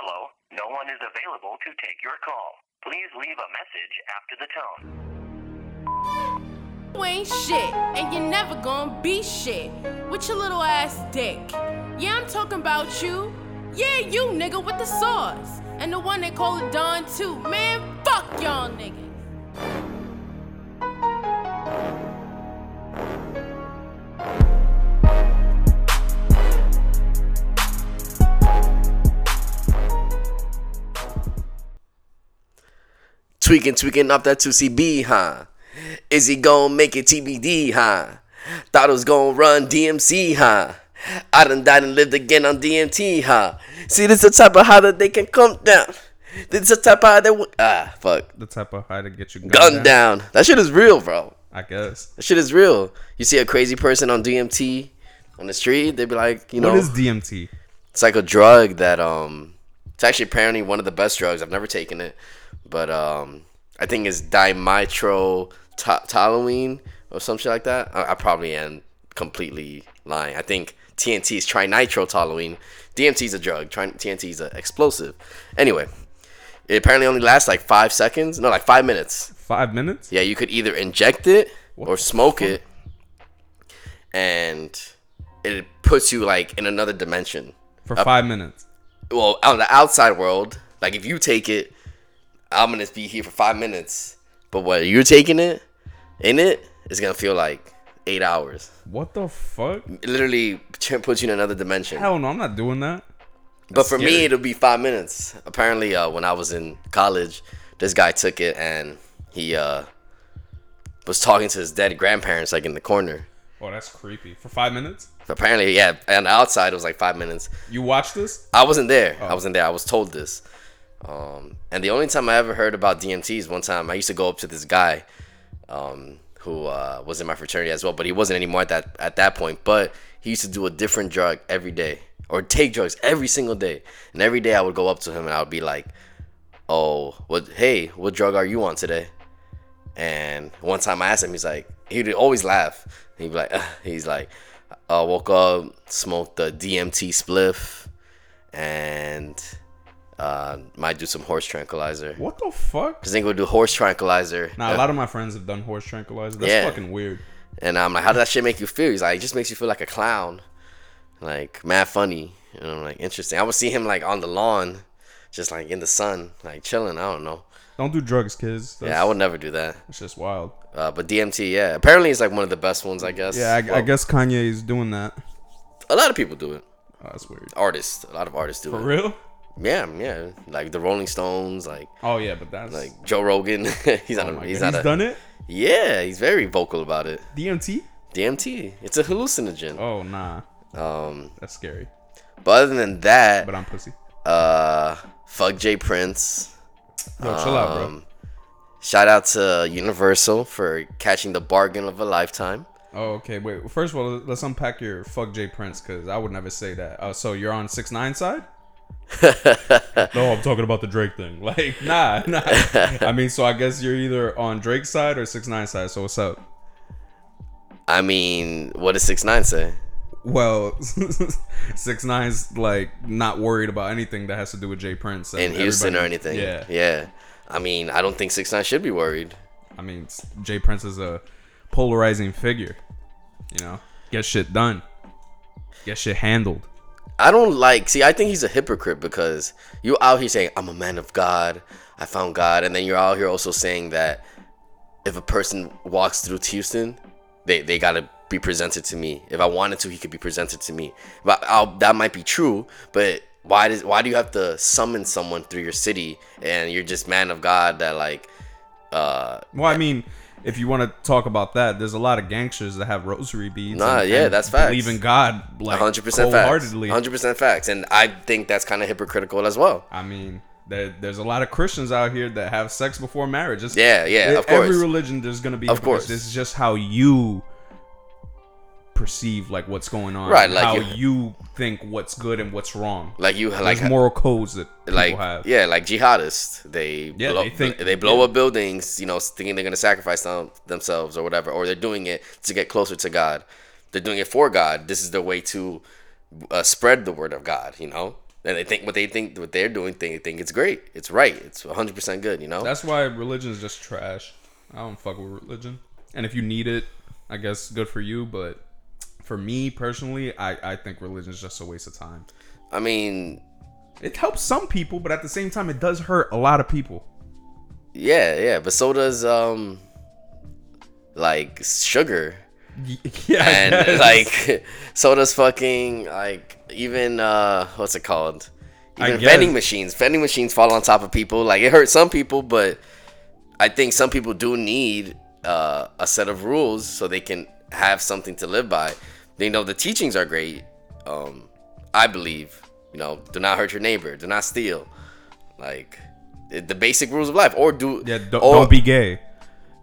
Hello, no one is available to take your call. Please leave a message after the tone. You ain't shit, and you're never gonna be shit with your little ass dick. Yeah, I'm talking about you. Yeah, you nigga with the sauce. And the one they call it Don too. Man, fuck y'all niggas. Tweaking, tweaking off that 2CB, huh? Is he gonna make it TBD, huh? Thought it was gonna run DMC, huh? I done died and lived again on DMT, huh? See, this is the type of how that they can come down. This is the type of how they w- ah fuck The type of high to get you gun down. That shit is real, bro. I guess. That shit is real. You see a crazy person on DMT on the street, they'd be like, you know, what is DMT? it's like a drug that um it's actually apparently one of the best drugs i've never taken it but um i think it's dimitro-toluene or some shit like that. I, I probably am completely lying. I think tnt is trinitrotoluene dmt is a drug. Tri- tnt is an explosive. Anyway it apparently only lasts like five seconds. No like five minutes. Five minutes? yeah, you could either inject it What or smoke it, and it puts you like in another dimension. For five minutes. Well, on the outside world, like if you take it, I'm gonna be here for five minutes. But what you're taking it, in it, it's gonna feel like eight hours. What the fuck? It literally puts you in another dimension. Hell no, I'm not doing that. But for me, it'll be five minutes. Apparently, uh, when I was in college, this guy took it and he uh, was talking to his dead grandparents, like in the corner. Oh, that's creepy. For five minutes? Apparently, yeah. On the outside, it was like five minutes. You watched this? I wasn't there. Oh. I wasn't there. I was told this. Um, and the only time I ever heard about DMT is one time I used to go up to this guy, um, who uh, was in my fraternity as well, but he wasn't anymore at that at that point. But he used to do a different drug every day, or take drugs every single day. And every day I would go up to him and I would be like, "Oh, what? Hey, what drug are you on today?" And one time I asked him, he's like, he'd always laugh. He'd be like, he's like, I woke up, smoked the DMT spliff, and uh, might do some horse tranquilizer. What the fuck? Cause they go do horse tranquilizer. Nah, a lot of my friends have done horse tranquilizer. That's Yeah. fucking weird. And I'm like, how does that shit make you feel? He's like, it just makes you feel like a clown, like mad funny. And I'm like, interesting. I would see him like on the lawn, just like in the sun, like chilling. I don't know. Don't do drugs, kids. That's, Yeah, I would never do that. It's just wild. Uh, but DMT, yeah, apparently it's like one of the best ones, I guess. Yeah, I, I guess Kanye is doing that. a lot of people do it. Oh, that's weird. Artists, a lot of artists do For it. For real? Yeah, yeah, like the Rolling Stones, like Oh yeah, but that's like Joe Rogan. he's not. Oh a, he's God. not. He's a, done it. Yeah, he's very vocal about it. DMT? DMT, it's a hallucinogen. Oh nah, Um, that's scary. but other than that, But I'm pussy. uh, fuck Jay Prince. Yo, chill out, bro. Um, Shout out to Universal for catching the bargain of a lifetime. Oh, okay. Wait. First of all, let's unpack your fuck Jay Prince because I would never say that. Uh, so you're on six nine side? No, I'm talking about the Drake thing. Like, nah, nah. I mean, so I guess you're either on Drake's side or six nine side. So what's up? I mean, what does six nine say? Well, six nine's like not worried about anything that has to do with Jay Prince and In Houston or anything? Yeah, yeah. I mean, I don't think six nine should be worried. I mean, Jay Prince is a polarizing figure. You know, get shit done, get shit handled. I don't like. See, I think he's a hypocrite because you out here saying I'm a man of God, I found God, and then you're out here also saying that if a person walks through Houston, they they gotta be presented to me. If I wanted to, he could be presented to me. But I'll, that might be true. But why does why do you have to summon someone through your city and you're just man of God that like uh Well, I mean, if you want to talk about that, there's a lot of gangsters that have rosary beads. Nah, and- yeah, and that's facts. Believe in God, like hundred percent facts. Hundred percent facts, and I think that's kind of hypocritical as well. I mean, there, there's a lot of Christians out here that have sex before marriage. It's, Yeah, yeah, of course. Every religion, there's gonna be. Of course. this is just how you perceive like what's going on. Right, like how you- you think what's good and what's wrong. Like you like There's moral codes that people like have. yeah, like jihadists. They Yeah, blow, they think- they blow yeah. up buildings, you know, thinking they're gonna sacrifice them, themselves or whatever, or they're doing it to get closer to God. They're doing it for God. This is the way to uh, spread the word of God. You know, and they think what they think what they're doing. They think it's great. It's right. It's 100 percent good. You know. That's why religion is just trash. I don't fuck with religion. And if you need it, I guess good for you. But for me personally, I I think religion is just a waste of time. I mean, It helps some people, but at the same time, it does hurt a lot of people. yeah, yeah, but so does um, like sugar. Yeah, and like so does fucking like even uh what's it called even vending machines vending machines fall on top of people like it hurts some people but i think some people do need uh a set of rules so they can have something to live by they know the teachings are great um i believe you know do not hurt your neighbor do not steal like the basic rules of life or do yeah, don't, or- don't be gay.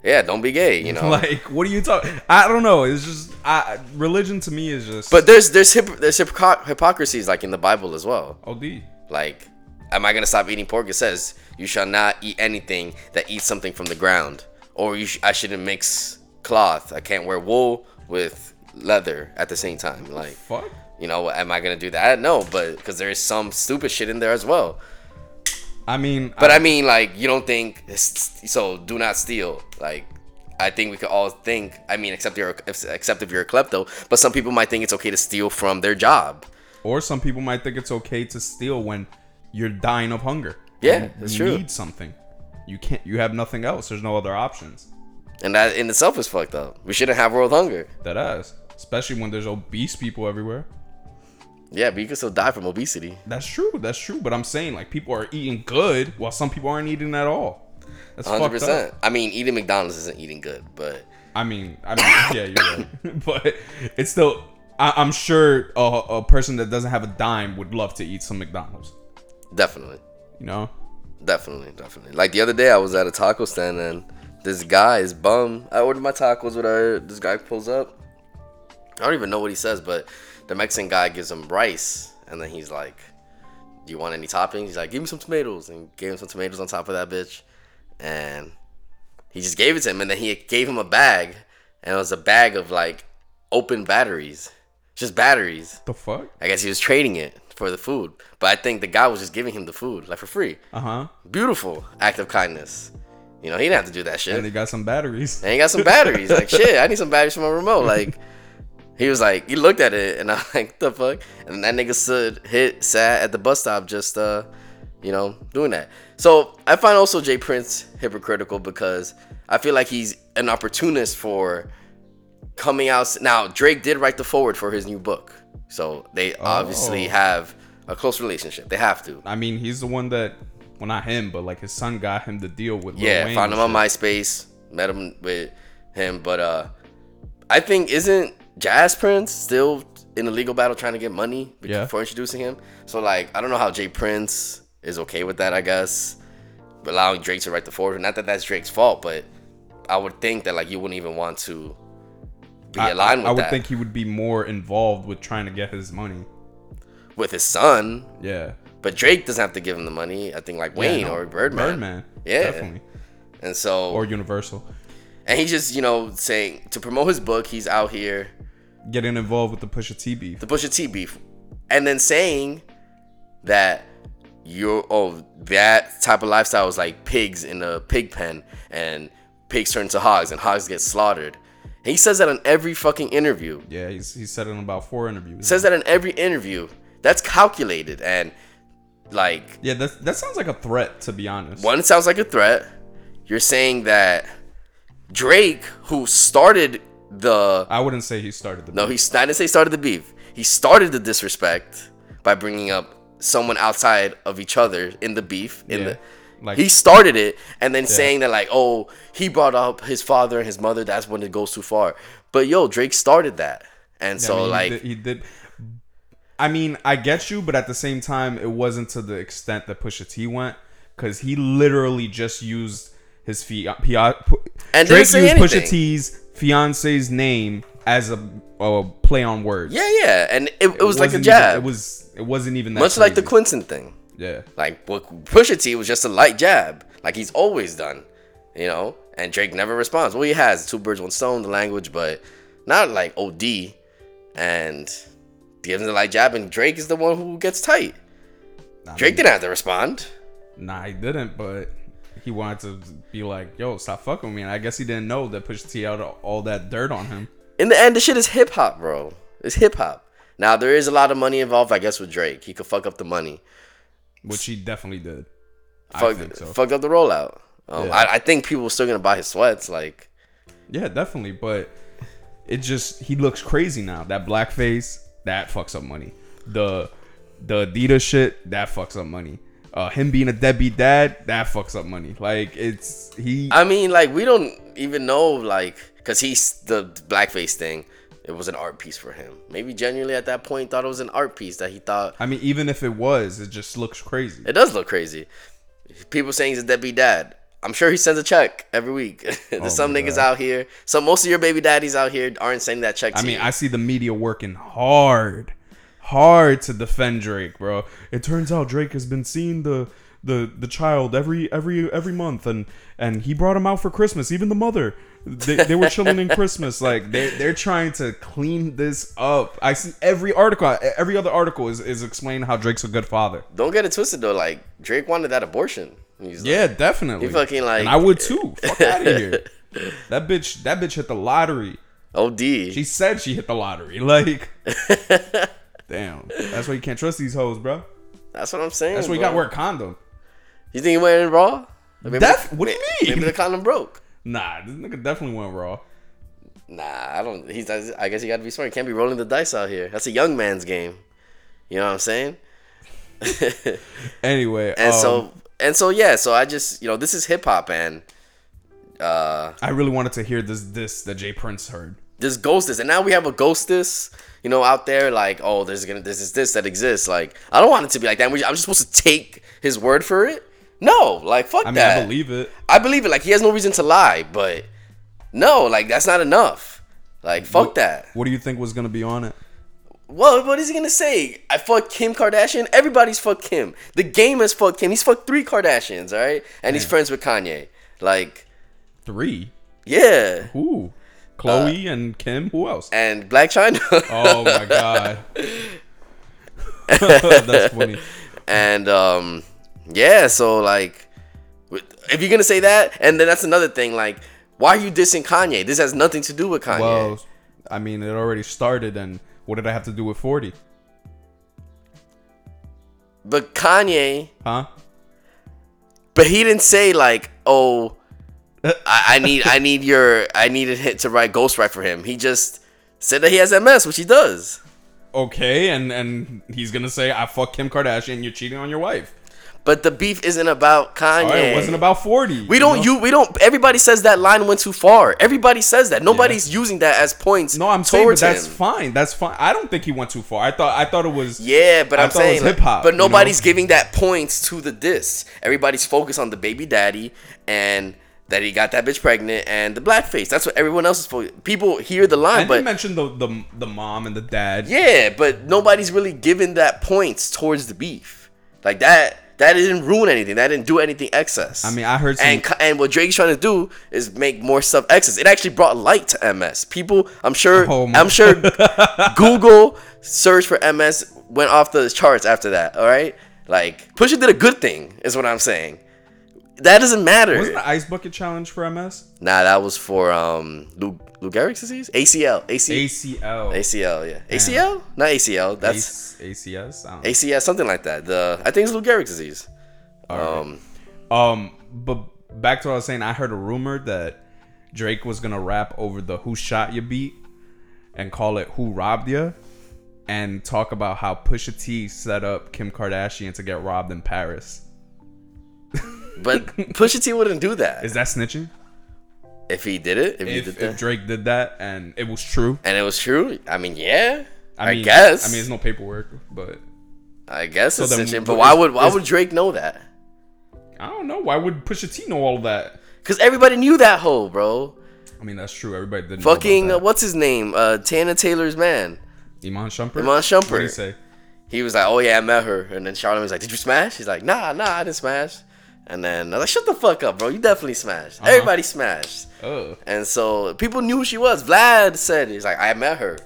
yeah don't be gay you know Like, what are you talking? I don't know. It's just I, religion to me is just. but there's there's hip, there's hypocr- hypocrisies like in the bible as well OD. Like, am I gonna stop eating pork? It says you shall not eat anything that eats something from the ground, or you sh- I shouldn't mix cloth. I can't wear wool with leather at the same time. Like, Fuck. you know, am I gonna do that? No, but because there is some stupid shit in there as well. I mean, But I mean, like, you don't think so? Do not steal. Like, I think we could all think. I mean, except you're except if you're a klepto. But some people might think it's okay to steal from their job. or some people might think it's okay to steal when you're dying of hunger. Yeah, You that's true. Need something. You can't. You have nothing else. There's no other options. And that in itself is fucked up. We shouldn't have world hunger. That ass. Especially when there's obese people everywhere. Yeah, but you can still die from obesity. That's true. That's true. But I'm saying like people are eating good while some people aren't eating at all. That's Hundred fucked percent. up. I mean, eating McDonald's isn't eating good, but I mean, I mean, yeah, you're right. but it's still. I, I'm sure a, a person that doesn't have a dime would love to eat some McDonald's. definitely, You know. definitely, definitely. Like the other day, I was at a taco stand and this guy is bum. I ordered my tacos. Whatever. This guy pulls up. I don't even know what he says, but the Mexican guy gives him rice, and then he's like, "Do you want any toppings?" He's like, "Give me some tomatoes," and gave him some tomatoes on top of that bitch, and he just gave it to him, and then he gave him a bag, and it was a bag of like open batteries, just batteries. The fuck. I guess he was trading it for the food. But I think the guy was just giving him the food, like for free. Uh huh. Beautiful act of kindness. You know, he didn't have to do that shit. And he got some batteries. And he got some batteries. like, shit, I need some batteries for my remote. Like, he was like, he looked at it, and I'm like, the fuck? And that nigga stood, hit, sat at the bus stop, just, uh, you know, doing that. So I find also Jay Prince hypocritical because I feel like he's an opportunist for coming out. Now, Drake did write the forward for his new book. So they obviously Oh. have a close relationship. They have to. I mean, he's the one that, well, not him, but like his son got him the deal with. Lil Yeah, Wayne found him on. MySpace, met him with him, but uh I think isn't Jas Prince still in a legal battle trying to get money Yeah. for introducing him? So like I don't know how Jay Prince is okay with that, I guess. Allowing Drake to write the forward. Not that that's Drake's fault, but I would think that like you wouldn't even want to be I, aligned with I would that think he would be more involved with trying to get his money. with his son. Yeah. But Drake doesn't have to give him the money. I think like Wayne Yeah, no, or Birdman. Birdman. Yeah. Definitely. And so Or Universal. and he just, you know, saying to promote his book, he's out here Getting involved with the Pusha T beef. the Pusha T beef, and then saying that you're oh that type of lifestyle is like pigs in a pig pen, and pigs turn to hogs, and hogs get slaughtered. And he says that in every fucking interview. Yeah, he's he said it in about four interviews. Says that in every interview. That's calculated and like yeah, that that sounds like a threat to be honest. one it sounds like a threat. You're saying that Drake, who started the I wouldn't say he started the No, beef. he I didn't say he started the beef. He started the disrespect by bringing up someone outside of each other in the beef. In Yeah. the Like- he started it, and then saying that like, oh, he brought up his father and his mother. That's when it goes too far. But yo, Drake started that, and Yeah, so I mean, like, he did, he did. I mean, I get you, but at the same time, it wasn't to the extent that Pusha T went, because he literally just used his fiance. And didn't Drake used Pusha anything. T's fiance's name as a, a play on words. yeah, yeah, and it, it was like a jab, Even, it was. It wasn't even that. much like the crazy. Quincy thing. Yeah. Like what Pusha T was just a light jab, like he's always done, you know. And Drake never responds. Well, he has two birds, one stone, the language, but not like OD. And gives him the light jab, and Drake is the one who gets tight. I Drake mean, didn't have to respond. Nah, he didn't, but he wanted to be like, "Yo, stop fucking with me." And I guess he didn't know that Pusha T had all that dirt on him. In the end, the shit is hip hop, bro. It's hip hop. Now there is a lot of money involved, I guess, with Drake. He could fuck up the money. which he definitely did. Fuck, so. Fucked up the rollout. Um, Yeah. I, I think people are still gonna buy his sweats. Like, Yeah, definitely. But it just he looks crazy now. That blackface that fucks up money. The the Adidas shit that fucks up money. Uh, him being a deadbeat dad that fucks up money. Like it's he. I mean, like we don't even know, like, cause he's the blackface thing. It was an art piece for him. Maybe genuinely at that point thought it was an art piece that he thought I mean, even if it was, it just looks crazy. it does look crazy. People saying he's a deadbeat dad. I'm sure he sends a check every week. There's Oh some niggas God. out here. So most of your baby daddies out here aren't sending that check to I mean, you. I see the media working hard, hard to defend Drake, bro. It turns out Drake has been seeing the the the child every every every month, and and he brought him out for Christmas. Even the mother, they, they were chilling in Christmas. Like they they're trying to clean this up. I see every article, every other article is is explaining how Drake's a good father. don't get it twisted though. Like Drake wanted that abortion. He's like, Yeah, definitely. He fucking, like- and I would too. Fuck out of here. That bitch, that bitch hit the lottery. OD. She said she hit the lottery. Like, damn. That's why you can't trust these hoes, bro. That's what I'm saying. That's why you gotta wear a condom. You think he wearing it raw? Maybe Def- the- what do you may- mean? Maybe the condom broke. Nah, this nigga definitely went raw. Nah, I don't. He's. I guess you got to be smart. You can't be rolling the dice out here. That's a young man's game. You know what I'm saying? Anyway, And um, so and so yeah. So I just you know this is hip hop and uh I really wanted to hear this this that Jay Prince heard. This ghostess and now we have a ghostess you know out there like oh there's gonna this is this that exists like I don't want it to be like that. I'm just supposed to take his word for it. No, like fuck I mean, that. I believe it. I believe it. Like he has no reason to lie, but no, like that's not enough. Like fuck What- that. What do you think was gonna be on it? What what is he gonna say? I fuck Kim Kardashian. Everybody's fucked Kim. The game has fucked Kim. He's fucked three Kardashians, all right, and he's friends with Kanye. Like Three. yeah, Who? Khloe and Kim. Who else? and Blac Chyna. Oh my god. That's funny. and um, yeah. So like, if you're gonna say that, and then that's another thing. Like, why are you dissing Kanye? This has nothing to do with Kanye. Well, I mean, it already started, and what did I have to do with forty? but Kanye, Huh? but he didn't say like, oh. I, I need I need your I needed hit to write ghostwrite for him. He just said that he has MS, which he does. Okay, and and he's gonna say, "I fuck Kim Kardashian. You're cheating on your wife." But the beef isn't about Kanye. Right, it wasn't about forty. we don't know? you we don't everybody says that line went too far. Everybody says that. Nobody's using that as points No, I'm saying that's him. fine. That's fine. I don't think he went too far. I thought I thought it was Yeah, but I I'm thought it was saying hip-hop, But you know? nobody's giving that points to the diss. Everybody's focused on the baby daddy and that he got that bitch pregnant and the blackface. That's what everyone else is focused. People hear the line, And but you mentioned the, the the mom and the dad. Yeah, but nobody's really giving that points towards the beef. Like that that didn't ruin anything. That didn't do anything excess. I mean, I heard some- and and what Drake's trying to do is make more stuff excess. It actually brought light to MS. People, I'm sure, Oh I'm sure, Google search for MS went off the charts after that. All right, like Pusha did a good thing, is what I'm saying. That doesn't matter. Wasn't the ice bucket challenge for MS? Nah, that was for um Lou Lou Gehrig's disease, ACL, AC, ACL. ACL, yeah, ACL, not ACL. That's Ace- ACS. I don't know. ACS, something like that. The I think it's Lou Gehrig's disease. Um, Um, but back to what I was saying. I heard a rumor that Drake was gonna rap over the "Who Shot You" beat and call it "Who Robbed You," and talk about how Pusha T set up Kim Kardashian to get robbed in Paris. But Pusha T wouldn't do that Is that snitching? if he did it. If, he If, did if Drake did that and it was true, and it was true. I mean, yeah. I, mean, guess. I mean, it's no paperwork, but I guess it's then snitching. what But why would why is- would Drake know that? I don't know. Why would Pusha T know all of that? Because everybody knew that hoe, bro. I mean, that's true. Everybody didn't. know about Fucking that. uh, what's his name? Uh, Teyana Taylor's man. Iman Shumpert. Iman What Shumpert. did he say? He was like, "Oh yeah, I met her," and then Charlamagne was like, "Did you smash?" He's like, "Nah, nah, I didn't smash." And then I was like, "Shut the fuck up, bro. You definitely smashed. Uh-huh. Everybody smashed." Oh, And so people knew who she was. Vlad said he's like, I met her.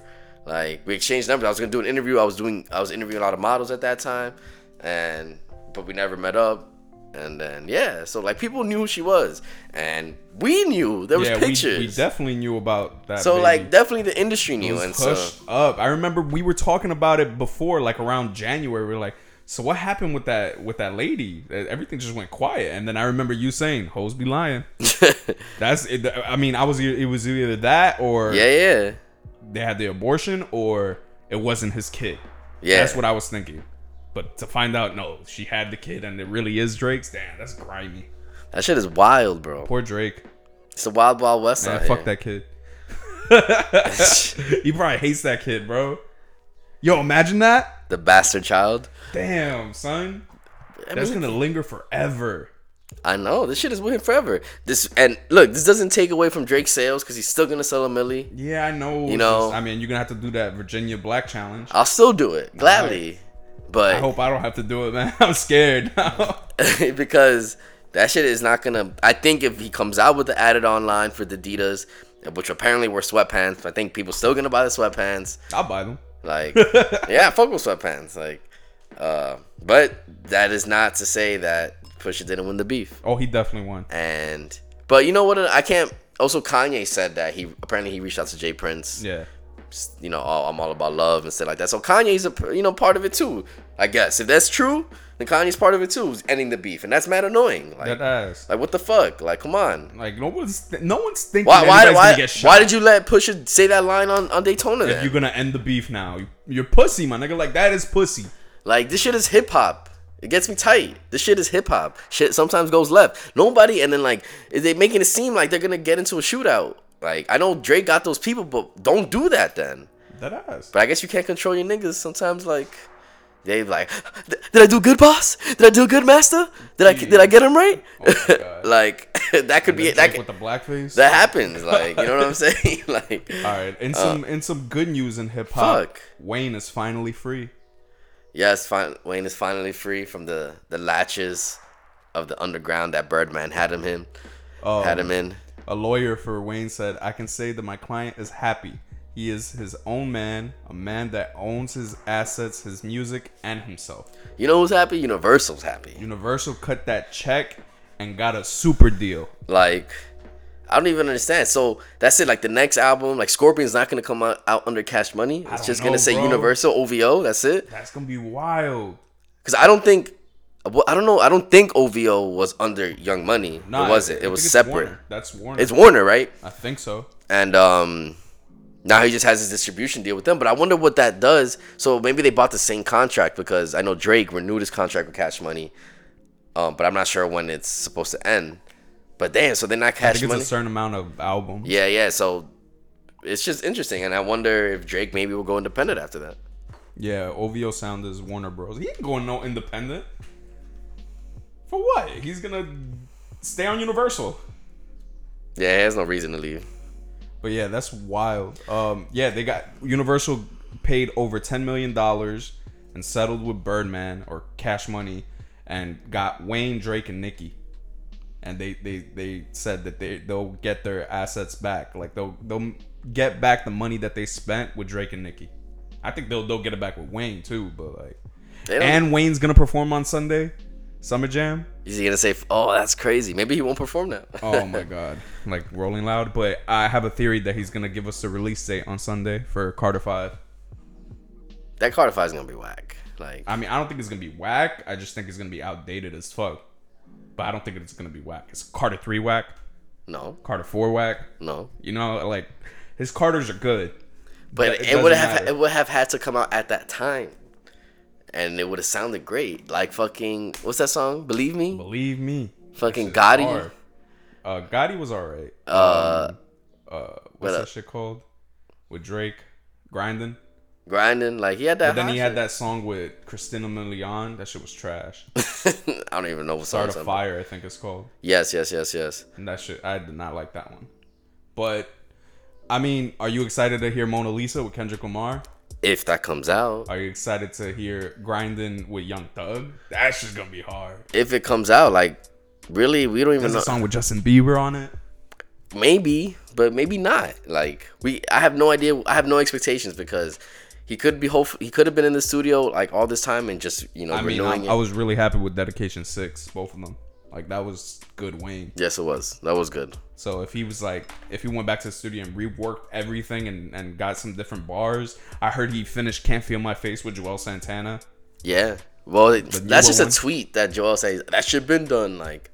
Like we exchanged numbers. I was gonna do an interview. I was doing I was interviewing a lot of models at that time. And but we never met up. And then yeah, so like people knew who she was, and we knew there was yeah, pictures. we definitely knew about that. so baby. like definitely the industry knew, and so up. I remember we were talking about it before, like around January. We were like, "So what happened with that with that lady? Everything just went quiet." And then I remember you saying, "Hoes be lying." That's it. I mean, I was it was either that or yeah, yeah, they had the abortion or it wasn't his kid. yeah. That's what I was thinking. But to find out, no, she had the kid and it really is Drake's. Damn, that's grimy. that shit is wild, bro. Poor Drake. It's the wild, wild west Man, fuck here. that kid. he probably hates that kid, bro. Yo, imagine that. The bastard child. Damn, son. I That's mean, gonna linger forever. I know this shit is with him forever. This and look, this doesn't take away from Drake's sales because he's still gonna sell a milli. Yeah, I know. You know- just- I mean, you're gonna have to do that Virginia Black Challenge. I'll still do it gladly, but I hope I don't have to do it, man. I'm scared now. because that shit is not gonna. I think if he comes out with the added online for the Adidas, which apparently were sweatpants, I think people still gonna buy the sweatpants. I'll buy them. Like, yeah, fuck with sweatpants. Like, uh, but that is not to say that Pusha didn't win the beef. Oh, he definitely won. And but you know what? I can't. Also, Kanye said that he apparently he reached out to Jay Prince. Yeah. You know, I'm all about love and stuff like that. So Kanye's a you know part of it too. I guess if that's true, then Kanye's part of it too, is ending the beef, and that's mad annoying. Like, That ass. like what the fuck? Like, come on. Like no one's no one's thinking Why why why, get shot. why did you let Pusha say that line on on Daytona? if Then? you're gonna end the beef now? You're pussy, my nigga. Like that is pussy. Like this shit is hip hop. It gets me tight. This shit is hip hop. Shit sometimes goes left. Nobody and then like is they making it seem like they're gonna get into a shootout. Like I know Drake got those people, but don't do that then. That ass. But I guess you can't control your niggas. Sometimes like they like, did I do good, boss? Did I do good, master? Did I did I get him right? Oh my God. like that could be Drake that. with Could, the blackface. that happens. Like you know what I'm saying? like All right. In some in some good news in hip hop, Uh, fuck. Wayne is finally free. yes, fin- Wayne is finally free from the the latches of the underground that Birdman had him in. Oh, Had him in. a lawyer for Wayne said, "I can say that my client is happy. He is his own man, a man that owns his assets, his music, and himself. You know who's happy? Universal's happy. Universal cut that check and got a super deal. Like, I don't even understand. So that's it. Like the next album, like Scorpion's not gonna come out, out under Cash Money. It's just know, gonna say bro. Universal OVO. That's it. That's gonna be wild. Because I don't think, well, I don't know. I don't think OVO was under Young Money. Nah, it wasn't. I- I It was separate. Warner. That's Warner. It's Warner, right? I think so. And um, now he just has his distribution deal with them. But I wonder what that does. So maybe they bought the same contract because I know Drake renewed his contract with Cash Money. Um, but I'm not sure when it's supposed to end. But damn, so they're not I Cash think it's Money. a certain amount of albums. Yeah, yeah. So it's just interesting, and I wonder if Drake maybe will go independent after that. Yeah, OVO Sound is Warner Bros. He ain't going no independent. For what? He's gonna stay on Universal. Yeah, he has no reason to leave. But yeah, that's wild. Um, yeah, they got Universal paid over ten million dollars and settled with Birdman or Cash Money, and got Wayne, Drake, and Nicki. And they they they said that they they'll get their assets back. Like they'll they'll get back the money that they spent with Drake and Nicki. I think they'll they'll get it back with Wayne too. But like, and Wayne's gonna perform on Sunday, Summer Jam. is he gonna say, "Oh, that's crazy"? Maybe he won't perform that. Oh my god, like Rolling Loud. But I have a theory that he's gonna give us a release date on Sunday for Carter Five. that Carter Five is gonna be whack. Like, I mean, I don't think it's gonna be whack. I just think it's gonna be outdated as fuck. But I don't think it's gonna be whack. It's Carter Three whack, no, Carter Four whack. no. You know, like his Carters are good. But It it, would have matter. it would have had to come out at that time, and it would have sounded great. Like fucking what's that song? Believe me, Believe me. fucking Gotti. hard. Uh, Gotti was alright. Uh, Uh, what's that shit called? With Drake, grinding. grinding. Like he had that. But then he hot had that song with Christina Milian. That shit was trash. I don't even know what song. Start a. Fire, I think it's called. Yes, yes, yes, yes. And that shit, I did not like that one. But I mean, are you excited to hear Mona Lisa with Kendrick Lamar? If that comes out, Are you excited to hear Grinding with Young Thug? That's just gonna be hard. if it comes out, like really, we don't even There's know. a song with Justin Bieber on it. maybe, but maybe not. Like we, I have no idea. I have no expectations because He could be hope he could have been in the studio like all this time and just you know I mean, I, I was really happy with Dedication Six, both of them. Like that was good Wayne. yes, it was. That was good. So if he was like, if he went back to the studio and reworked everything and, and got some different bars, I heard he finished "Can't Feel My Face" with Juelz Santana. Yeah. Well, The that's just a tweet that Juelz says that should been done. Like,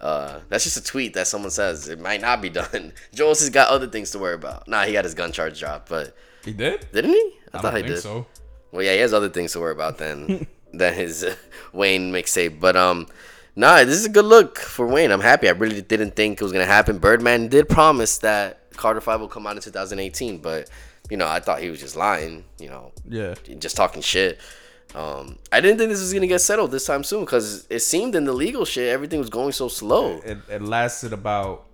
uh, that's just a tweet that someone says it might not be done. Juelz has got other things to worry about. Nah, he got his gun charge dropped, but He did. didn't he? I, I thought he think did. so. Well, yeah, he has other things to worry about than than his uh, Wayne mixtape. But um, nah, this is a good look for Wayne. I'm happy. I really didn't think it was gonna happen. Birdman did promise that Carter Five will come out in 2018, but you know, I thought he was just lying. You know, Yeah. just talking shit. Um, I didn't think this was gonna get settled this time soon because it seemed in the legal shit everything was going so slow. It, it lasted about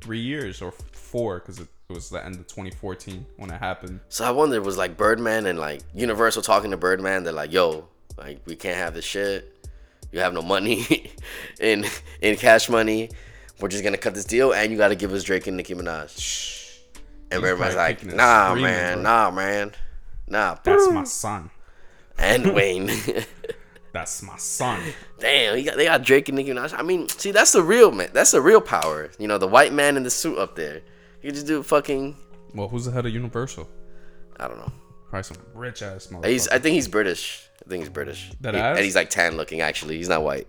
three years or four because it, was the end of 2014 when it happened. So I wonder was like Birdman and like Universal talking to Birdman. They're like, "Yo, like we can't have this shit. You have no money in in cash money. We're just gonna cut this deal, and you got to give us Drake and Nicki Minaj." And He's Birdman's like, "Nah, man, bro. nah, man, nah." That's my son. and Wayne. That's my son. Damn, he got, they got Drake and Nicki Minaj. I mean, see, that's the real man. That's the real power. You know, the white man in the suit up there. You just do fucking. Well, who's the head of Universal? I don't know. Probably some rich ass He's. I think he's British. Think he's British. That He- ass? and he's like tan looking. Actually, he's not white,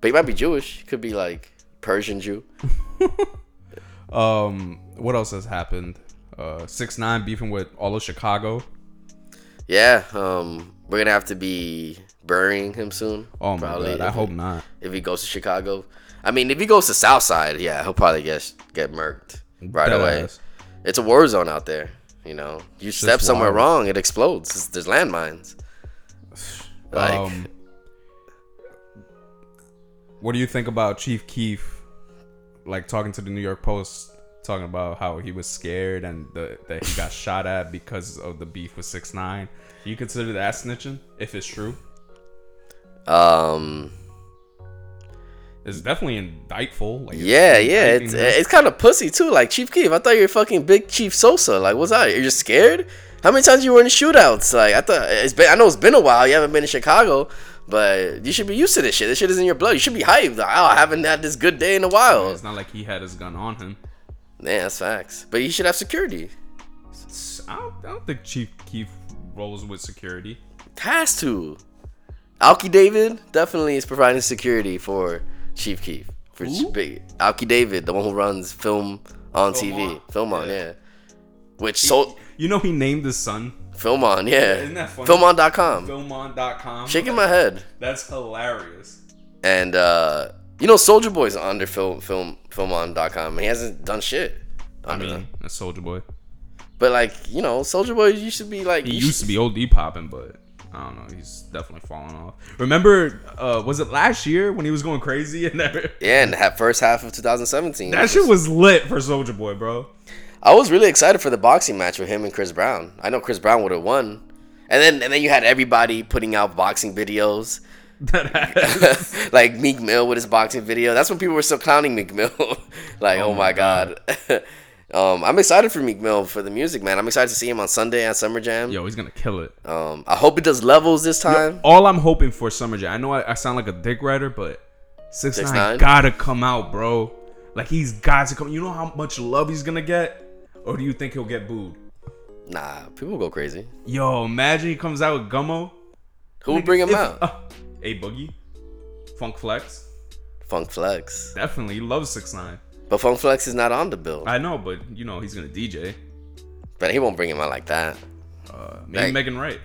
but he might be Jewish. He could be like Persian Jew. Um, what else has happened? Uh, six nine beefing with all of Chicago. Yeah. Um, we're gonna have to be burying him soon. Oh my god, I hope not. if he goes to Chicago. I mean, if he goes to South Side, yeah, he'll probably get get murked right Dead away. ass. It's a war zone out there. You know, you step somewhere wild. wrong, it explodes. There's landmines. Like, um, what do you think about Chief Keef, like talking to the New York Post, talking about how he was scared and the, that he got shot at because of the beef with Six Nine? Do you consider that snitching if it's true? um, It's definitely indictful. Like it's yeah, yeah, it's it's kind of pussy too. Like Chief Keef, I thought you were fucking Big Chief Sosa. Like, what's that? You're just scared? How many times you were in shootouts? Like, I thought it's been. I know it's been a while. You haven't been in Chicago, but you should be used to this shit. This shit is in your blood. You should be hyped. Like, oh, I haven't had this good day in a while. It's not like he had his gun on him. Yeah, that's facts. But you should have security. I don't, I don't think Chief Keef rolls with security. Has to. Alki David definitely is providing security for Chief Keef. For big Alki David, the one who runs film on TV. On? FilmOn, Yeah. yeah. Which so You know he named his son FilmOn, yeah. Isn't that funny? Filmon.com. Filmon.com. Shaking my head. That's hilarious. And uh you know Soulja Boy's under film film filmon.com. He hasn't done shit. I mean, them. a Soulja Boy. But like, you know, Soulja Boy, you should be like He used to be OD popping, but I don't know. He's definitely falling off. Remember, uh, was it last year when he was going crazy and that? Yeah, and that first half of 2017. That shit was lit for Soulja Boy, bro. I was really excited for the boxing match with him and Chris Brown. I know Chris Brown would have won. And then and then you had everybody putting out boxing videos. like Meek Mill with his boxing video. That's when people were still clowning Meek Mill. like, oh, my god. um, I'm excited for Meek Mill for the music, man. I'm excited to see him on Sunday at Summer Jam. Yo, he's gonna kill it. Um, I hope it does levels this time. All I'm hoping for Summer Jam. I know I, I sound like a dick writer, but six 6ix9ine? nine gotta come out, bro. Like he's got to come. You know how much love he's gonna get, or do you think he'll get booed? Nah, people go crazy. Yo, imagine he comes out with Gummo. Who would bring him If- out? uh, a Boogie, Funk Flex. Funk Flex. Definitely, he loves six nine. But Funk Flex is not on the bill. I know, but you know he's gonna DJ. But he won't bring him out like that. Uh, maybe Like- Megan Wright.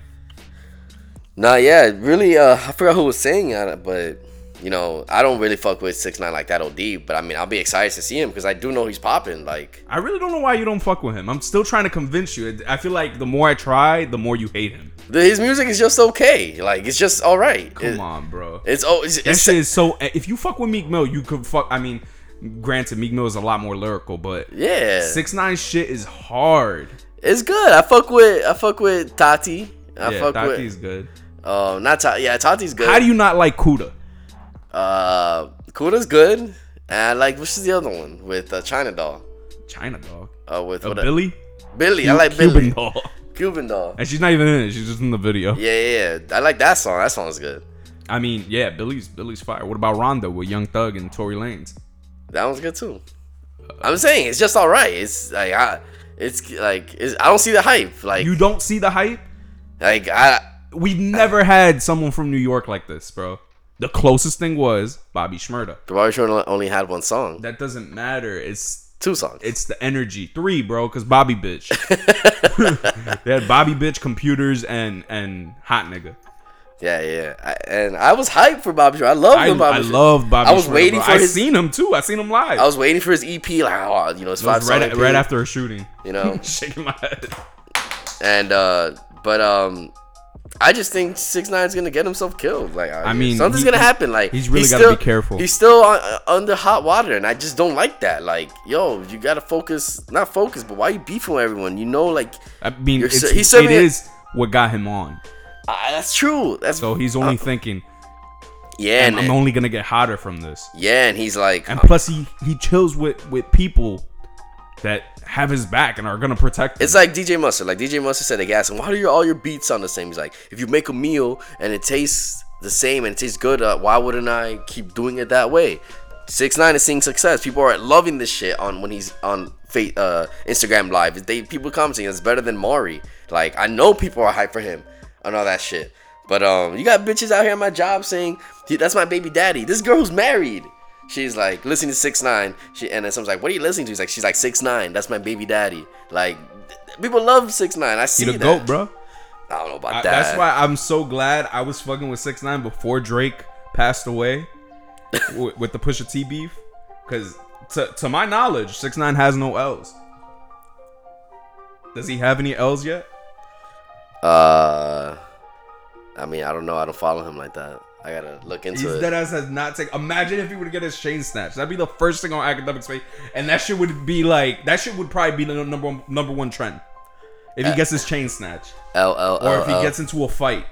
Nah, yeah, really. Uh, I forgot who was saying it, but you know, I don't really fuck with six nine like that OD. But I mean, I'll be excited to see him because I do know he's popping. Like, I really don't know why you don't fuck with him. I'm still trying to convince you. I feel like the more I try, the more you hate him. his music is just okay. Like, it's just all right. Come It- on, bro. It's oh, it's, That it's shit is so. If you fuck with Meek Mill, you could fuck. I mean, granted, Meek Mill is a lot more lyrical, but yeah, six nine shit is hard. it's good. I fuck with I fuck with Tati. I yeah, fuck Tati's with good. uh, not Tati. Yeah, Tati's good. How do you not like Kooda? Uh, Kooda's good. And like, which is the other one with uh, China Doll? China dog. Uh, with Uh, what? Billy. Billy. I like Cuban Billy. doll. Cuban doll. and she's not even in it. She's just in the video. Yeah, yeah, yeah. I like that song. That song's good. I mean, yeah, Billy's Billy's fire. What about Rondo with Young Thug and Tory Lanez? That one's good too. I'm saying it's just all right. It's like I, it's like it's, I don't see the hype. Like You don't see the hype? like I We've never had someone from New York like this, bro. The closest thing was Bobby Shmurda. the Bobby Shmurda only had one song, That doesn't matter. It's two songs. it's the energy. Three, bro, because Bobby bitch. they had Bobby bitch, computers, and and hot nigga. yeah, yeah. I, and I was hyped for Bobby Shmurda. I love I, Bobby. I Shmurda- love Bobby. I was Shmurda, waiting bro. for I his. seen him too. I seen him live. I was waiting for his EP. Like, oh, you know, it's five right, right after a shooting. You know, Shaking my head. and uh, but um, I just think Six Nine's gonna get himself killed. Like, I mean, something's he- gonna happen. Like, he's really gotta still- be careful. He's still on, uh, under hot water, and I just don't like that. Like, yo, you gotta focus, not focus, but why you beefing with everyone? You know, like, I mean, it's, he's it is what got him on. ah, that's true. That's So he's only thinking, yeah, and, I'm only gonna get hotter from this. yeah, and he's like, And plus, he he chills with with people that have his back and are gonna protect him. It's like DJ Mustard. Like DJ Mustard said, they asked him, "Why do your, all your beats sound the same?" He's like, "If you make a meal and it tastes the same and it tastes good, uh, why wouldn't I keep doing it that way?" Six Nine is seeing success. People are loving this shit on when he's on uh, Instagram Live. They people commenting it's better than Mari. Like I know people are hyped for him and all that shit. But um, you got bitches out here at my job saying that's my baby daddy. This girl's married. She's like listening to six nine. She and then someone's like, "What are you listening to?" He's like, "She's like six nine. That's my baby daddy." Like people love six nine. I see he the that. goat, bro. I don't know about I- that. that's why I'm so glad I was fucking with six nine before Drake passed away with, with the Pusha T beef, because to to my knowledge, six nine has no L's. Does he have any L's yet? Uh, I mean, I don't know. I don't follow him like that. I gotta look into He's it. dead ass has not taken. Imagine if he would get his chain snatched. That'd be the first thing on academic space, and that shit would be like that shit would probably be the number one, number one trend. If he uh, gets his chain snatched, L L or if he gets into a fight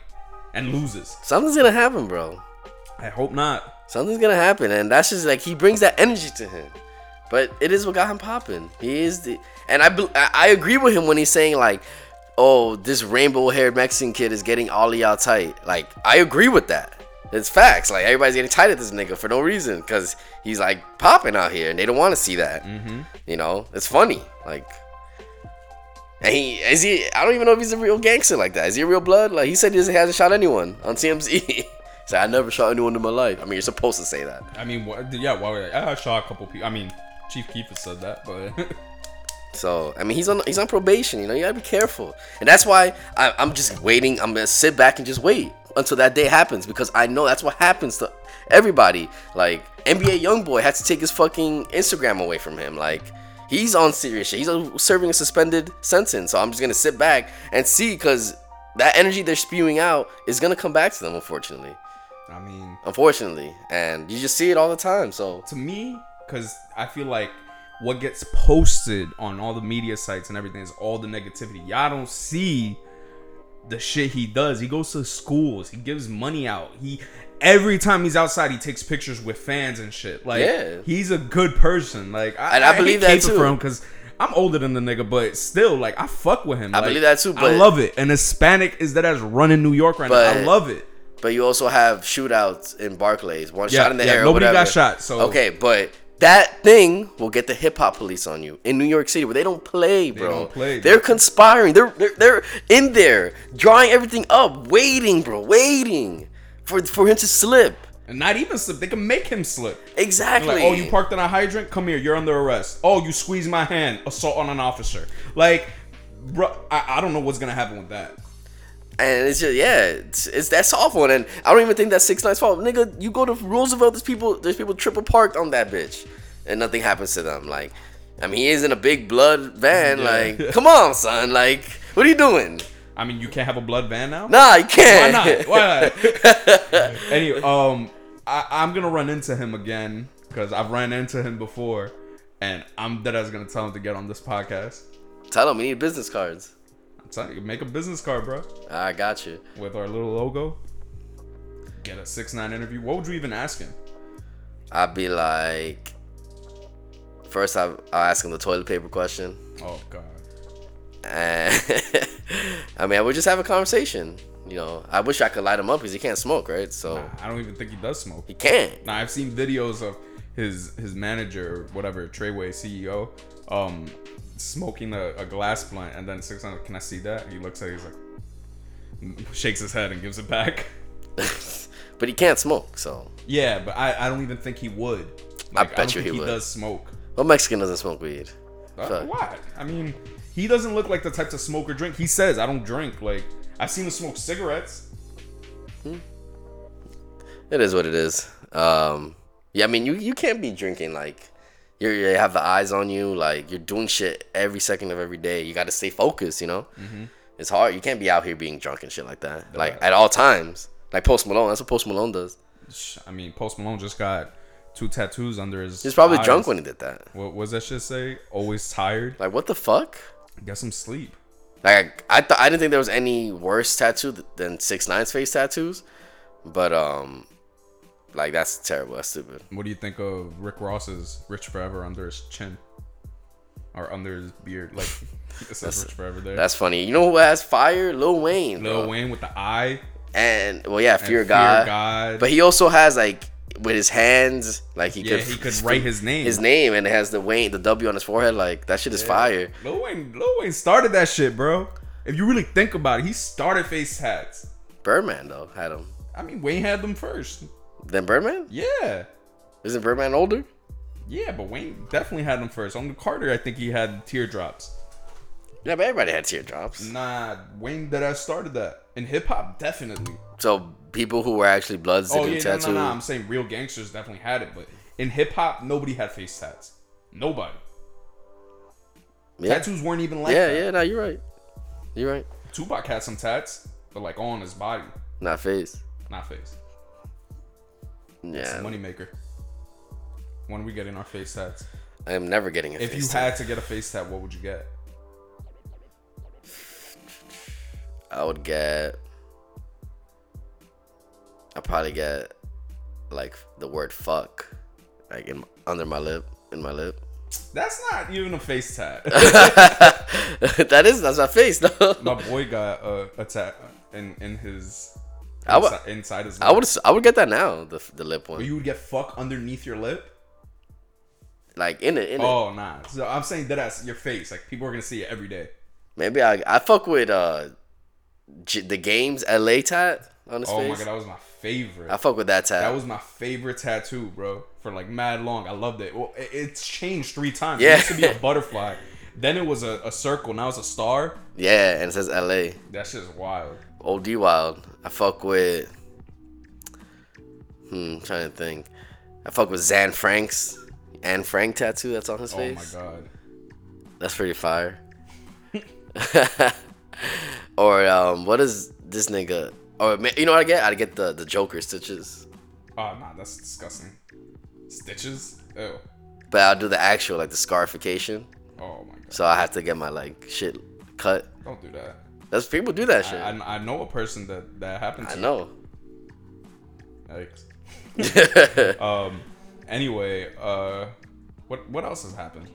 and loses. Something's gonna happen, bro. I hope not. Something's gonna happen, and that's just like he brings that energy to him. But it is what got him popping. He is the, and I I I agree with him when he's saying like, "Oh, this rainbow-haired Mexican kid is getting all y'all tight." Like I agree with that. It's facts. Like everybody's getting tight at this nigga for no reason because he's like popping out here, and they don't want to see that. Mm-hmm. You know, it's funny. Like, and he is he. I don't even know if he's a real gangster like that. Is he a real blood? Like he said, he hasn't shot anyone on TMZ. he said, "I never shot anyone in my life." I mean, you're supposed to say that. I mean, what, yeah, why would I, I shot a couple people. I mean, Chief has said that, but So I mean, he's on he's on probation. You know, you gotta be careful, and that's why I, I'm just waiting. I'm gonna sit back and just wait until that day happens because I know that's what happens to everybody. Like NBA YoungBoy had to take his fucking Instagram away from him. Like he's on serious shit. He's serving a suspended sentence. So I'm just gonna sit back and see because that energy they're spewing out is gonna come back to them. Unfortunately, I mean, unfortunately, and you just see it all the time. So to me, because I feel like what gets posted on all the media sites and everything is all the negativity. Y'all don't see the shit he does. He goes to schools. He gives money out. He every time he's outside, he takes pictures with fans and shit. Like Yeah. he's a good person. Like I, And I hate believe that too. for him because. I'm older than the nigga, but still, like I fuck with him. I Like, believe that too, I love it. And Hispanic is that as running New York right now. I love it. But you also have shootouts in Barclays, one Yeah, shot in the yeah, air. nobody got shot, so- okay, but that thing will get the hip hop police on you in New York City, where they don't play, bro. don't play, They're conspiring. They're, they're they're in there drawing everything up, waiting, bro, waiting for for him to slip. And not even slip. They can make him slip. Exactly. Like, oh, you parked in a hydrant? Come here, you're under arrest. Oh, you squeezed my hand, assault on an officer. Like, bro, I, I don't know what's gonna happen with that. And it's just yeah, it's, it's that soft one, and I don't even think that's six nights fault, nigga. You go to Roosevelt, there's people, there's people triple parked on that bitch, and nothing happens to them. Like, I mean, he is in a big blood van. Yeah. Like, come on, son. Like, what are you doing? I mean, you can't have a blood van now. Nah, you can't. Why not? Why not? anyway, um, I, I'm gonna run into him again because I've ran into him before, and I'm dead as gonna tell him to get on this podcast. Tell him we need business cards. I'm telling you, make a business card, bro, I got you. with our little logo. Get a six nine interview. What would you even ask him? I'd be like, first I I'll ask him the toilet paper question. Oh God. And I mean, I would just have a conversation. You know, I wish I could light him up because he can't smoke, right? So I don't even think he does smoke. he can't. Now I've seen videos of his his manager, whatever, Treyway CEO, um, smoking a, a glass blunt, and then six hundred. Can I see that? He looks at, it, he's like, shakes his head and gives it back. but he can't smoke. So Yeah, but I, I don't even think he would. I bet don't you he would. does smoke. Well, Mexican doesn't smoke weed? Uh, what? I mean, he doesn't look like the type to smoke or drink. He says, "I don't drink." Like I've seen him smoke cigarettes. It is what it is. Um, yeah, I mean, you you can't be drinking like you're, you have the eyes on you, like you're doing shit every second of every day. You got to stay focused, you know. It's hard. You can't be out here being drunk and shit like that, like at all times. Like Post Malone, that's what Post Malone does. I mean, Post Malone just got two tattoos under his. He's probably eyes. drunk when he did that. What was that shit say? Always tired. Like what the fuck? Get some sleep. Like I thought I didn't think there was any worse tattoo th- than Six Nine's face tattoos, but um, like that's terrible. That's stupid. What do you think of Rick Ross's "Rich Forever" under his chin, or under his beard? Like it says "Rich Forever" there. That's funny. You know who has fire? Lil Wayne. Lil bro. Wayne with the eye. And well, yeah, fear God. God. But he also has like with his hands, like he Yeah, could he could write his name. his name, and it has the Wayne, the W on his forehead. Like that shit is fire. Lil Wayne, Lil Wayne started that shit, bro. If you really think about it, he started face tats. Birdman though had him. I mean, Wayne had them first. Then Birdman Yeah. isn't Birdman older? Yeah, but Wayne definitely had them first. On the Carter, I think he had teardrops. Yeah, but everybody had teardrops. Nah, Wayne that I started that. In hip hop, definitely. So people who were actually bloods Oh yeah, no, tattoo. no, no. I'm saying real gangsters definitely had it, but in hip hop, nobody had face tats. Nobody. yeah. Tattoos weren't even like yeah, that. yeah. No, you're right. You're right. Tupac had some tats, but like on his body, Not face. not face. It's Yeah, a moneymaker. When we getting our face tats? I am never getting a If face. you had to get a face tat, what would you get? I would get. I'd probably get like the word fuck, like in under my lip, in my lip. That's not even a face tat. that is that's my face though. My boy got a, a tat in in his I would- inside, his. I would I would get that now the the lip one you would get fuck underneath your lip. like in it in it. Oh nah. So I'm saying that as your face. Like people are gonna see it every day. Maybe I I fuck with uh J- the Game's LA tat on his Oh my face. god, that was my favorite. I fuck with that tat. That was my favorite tattoo, bro. For like mad long, I loved it. Well, it- it's changed three times. Yeah. It used to be a butterfly, then it was a, a circle. Now it's a star. yeah, and it says LA. That shit is wild. D Wild. I fuck with. Hmm, trying to think. I fuck with Zan Frank's Anne Frank tattoo that's on his Oh face. Oh my god. That's pretty fire. or um, what is this nigga? Or you know what I get? I get the the Joker stitches, Oh nah, that's disgusting. Stitches. Ew. but I'll do the actual like the scarification. Oh my god. So I have to get my like shit cut. Don't do that. That's people do that shit. I, I, I know a person that that happened to. I know. Yikes. um. Anyway, uh, what what else has happened?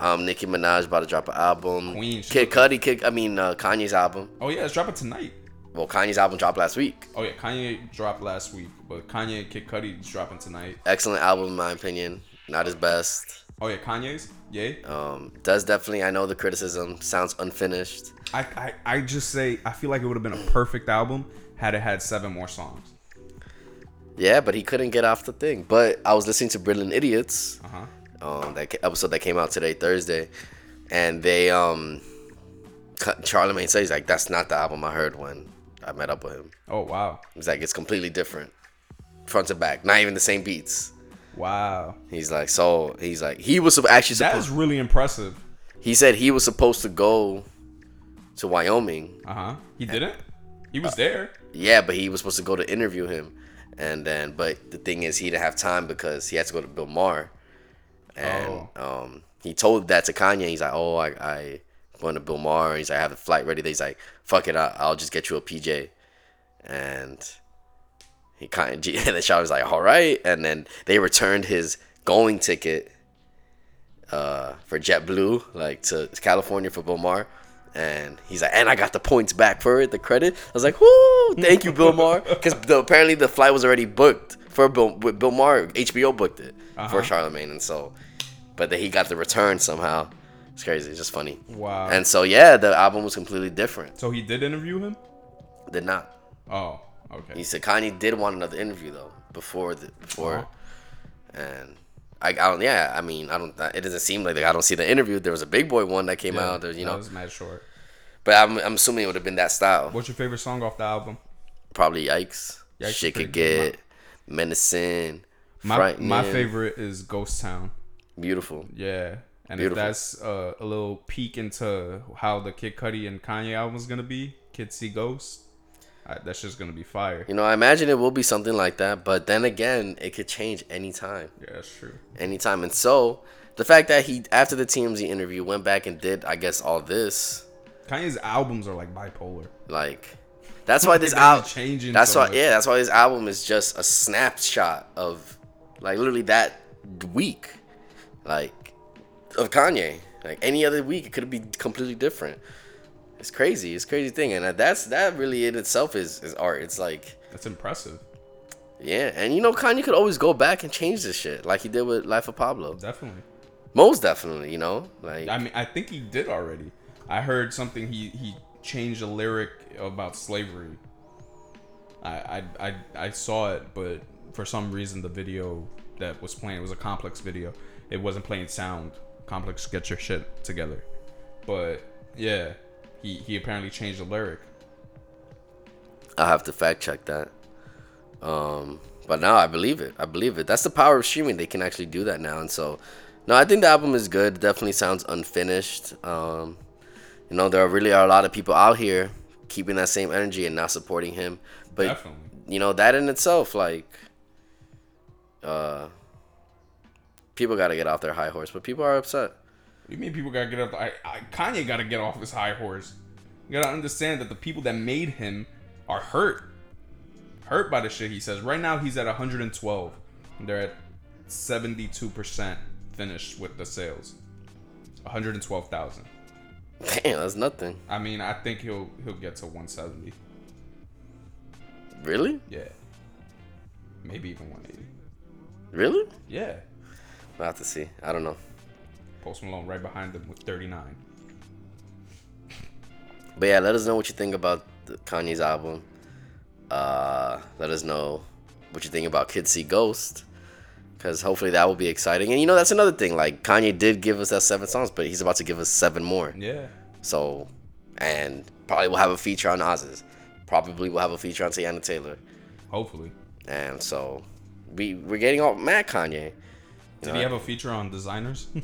um, Nicki Minaj about to drop an album. Queen, Kid Cudi, Kid, I mean uh, Kanye's album. Oh yeah, it's dropping tonight. Well, Kanye's album dropped last week. Oh yeah, Kanye dropped last week, but Kanye and Kid Cudi dropping tonight. Excellent album in my opinion. Not his best. Oh yeah, Kanye's. Yay. Um, does definitely. I know the criticism sounds unfinished. I, I I just say I feel like it would have been a perfect album had it had seven more songs. Yeah, but he couldn't get off the thing. But I was listening to Brilliant Idiots, Uh huh. um, that episode that came out today, Thursday, and they um, Charlamagne says like that's not the album I heard when I met up with him. Oh wow, He's like it's completely different, front to back, not even the same beats. Wow. He's like so. He's like he was actually That supposed. is really impressive. he said he was supposed to go to Wyoming. Uh huh. He didn't. He was there. Yeah, but he was supposed to go to interview him, and then but the thing is he didn't have time because he had to go to Bill Maher, and um he told that to Kanye. He's like, oh I I going to Bill Maher. He's like I have the flight ready. He's like fuck it, I, I'll just get you a PJ, and he kind of and then Shaw was like all right, and then they returned his going ticket uh for JetBlue like to California for Bill Maher. And he's like, and I got the points back for it, the credit. I was like, whoo, thank you, Bill Maher. Because apparently the flight was already booked for Bill, with Bill Maher. HBO booked it Uh-huh. for Charlamagne. And so, but then he got the return somehow. It's crazy. It's just funny. Wow. And so, yeah, the album was completely different. so he did interview him. Did not. Oh, okay. He said Kanye did want another interview though before the before, Uh-huh. and I, I don't yeah I mean I don't it doesn't seem like I don't see the interview. There was a Big Boy one that came Yeah, out. There, you that know, was mad short. but I'm I'm assuming it would have been that style. What's your favorite song off the album? Probably Yikes. Yikes Shit could get menacing. My my favorite is Ghost Town. Beautiful. Yeah. And Beautiful. if that's uh, a little peek into how the Kid Cudi and Kanye album is gonna be, Kids See Ghosts, that's just gonna be fire. You know, I imagine it will be something like that. But then again, it could change anytime. Yeah, that's true. anytime. And so the fact that he after the TMZ interview went back and did I guess all this Kanye's albums are like bipolar. like that's why this album changing That's so why much. yeah, that's why this album is just a snapshot of like literally that week. Like of Kanye. Like any other week it could be completely different. It's crazy. It's a crazy thing and that's that really in itself is is art. It's like That's impressive. yeah, and you know Kanye could always go back and change this shit like he did with Life of Pablo. Definitely. Most definitely, you know? Like I mean, I think he did already. I heard something. He he changed a lyric about slavery. I I I, I saw it, but for some reason the video that was playing it was a complex video. It wasn't playing sound. Complex, get your shit together. But yeah, he he apparently changed the lyric. I'll have to fact check that. Um, but now I believe it. I believe it. That's the power of streaming. They can actually do that now, and so no, I think the album is good. It definitely sounds unfinished. Um, you know, there really are a lot of people out here keeping that same energy and not supporting him. But Definitely. you know that in itself, like, uh, people got to get off their high horse. But people are upset. You mean people gotta get up? I, I Kanye gotta get off his high horse. You gotta understand that the people that made him are hurt, hurt by the shit he says. Right now he's at 112, and they're at 72 percent finished with the sales. 112,000. Damn, that's nothing. I mean, I think he'll he'll get to 170. Really? Yeah, maybe even 180. Really? Yeah, We'll have to see. I don't know. Post Malone right behind him with 39. But yeah, let us know what you think about the Kanye's album. Uh, let us know what you think about Kids See Ghost. Because hopefully that will be exciting. And you know, that's another thing. Like, Kanye did give us that seven songs, but he's about to give us seven more. Yeah, So, and probably we'll have a feature on Oz's. Probably we'll have a feature on Teyana Taylor. hopefully. And so, we, we're getting all mad Kanye. Did he have a feature on designers?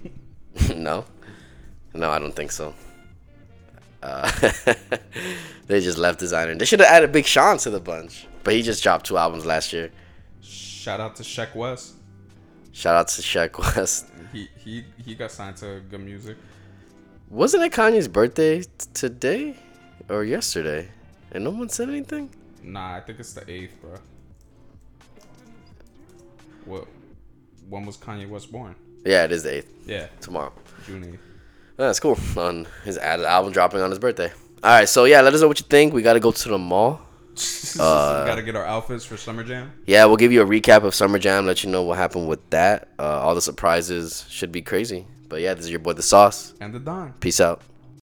no, no, I don't think so. Uh, they just left designer. They should have added Big Sean to the bunch, but he just dropped two albums last year. Shout out to Sheck Wes. Shout out to Sheck Wes. He he he got signed to Good Music. Wasn't it Kanye's birthday t- today or yesterday? And no one said anything. Nah, I think it's the eighth, bro. What? When was Kanye West born? Yeah, it is the eighth Yeah, tomorrow. June eighth. That's cool. On his album dropping on his birthday. All right, so yeah, let us know what you think. We got to go to the mall. Gotta get our outfits for Summer Jam. Yeah, we'll give you a recap of Summer Jam, let you know what happened with that. Uh, all the surprises should be crazy. But yeah, this is your boy, The Sauce. And the Don. Peace out.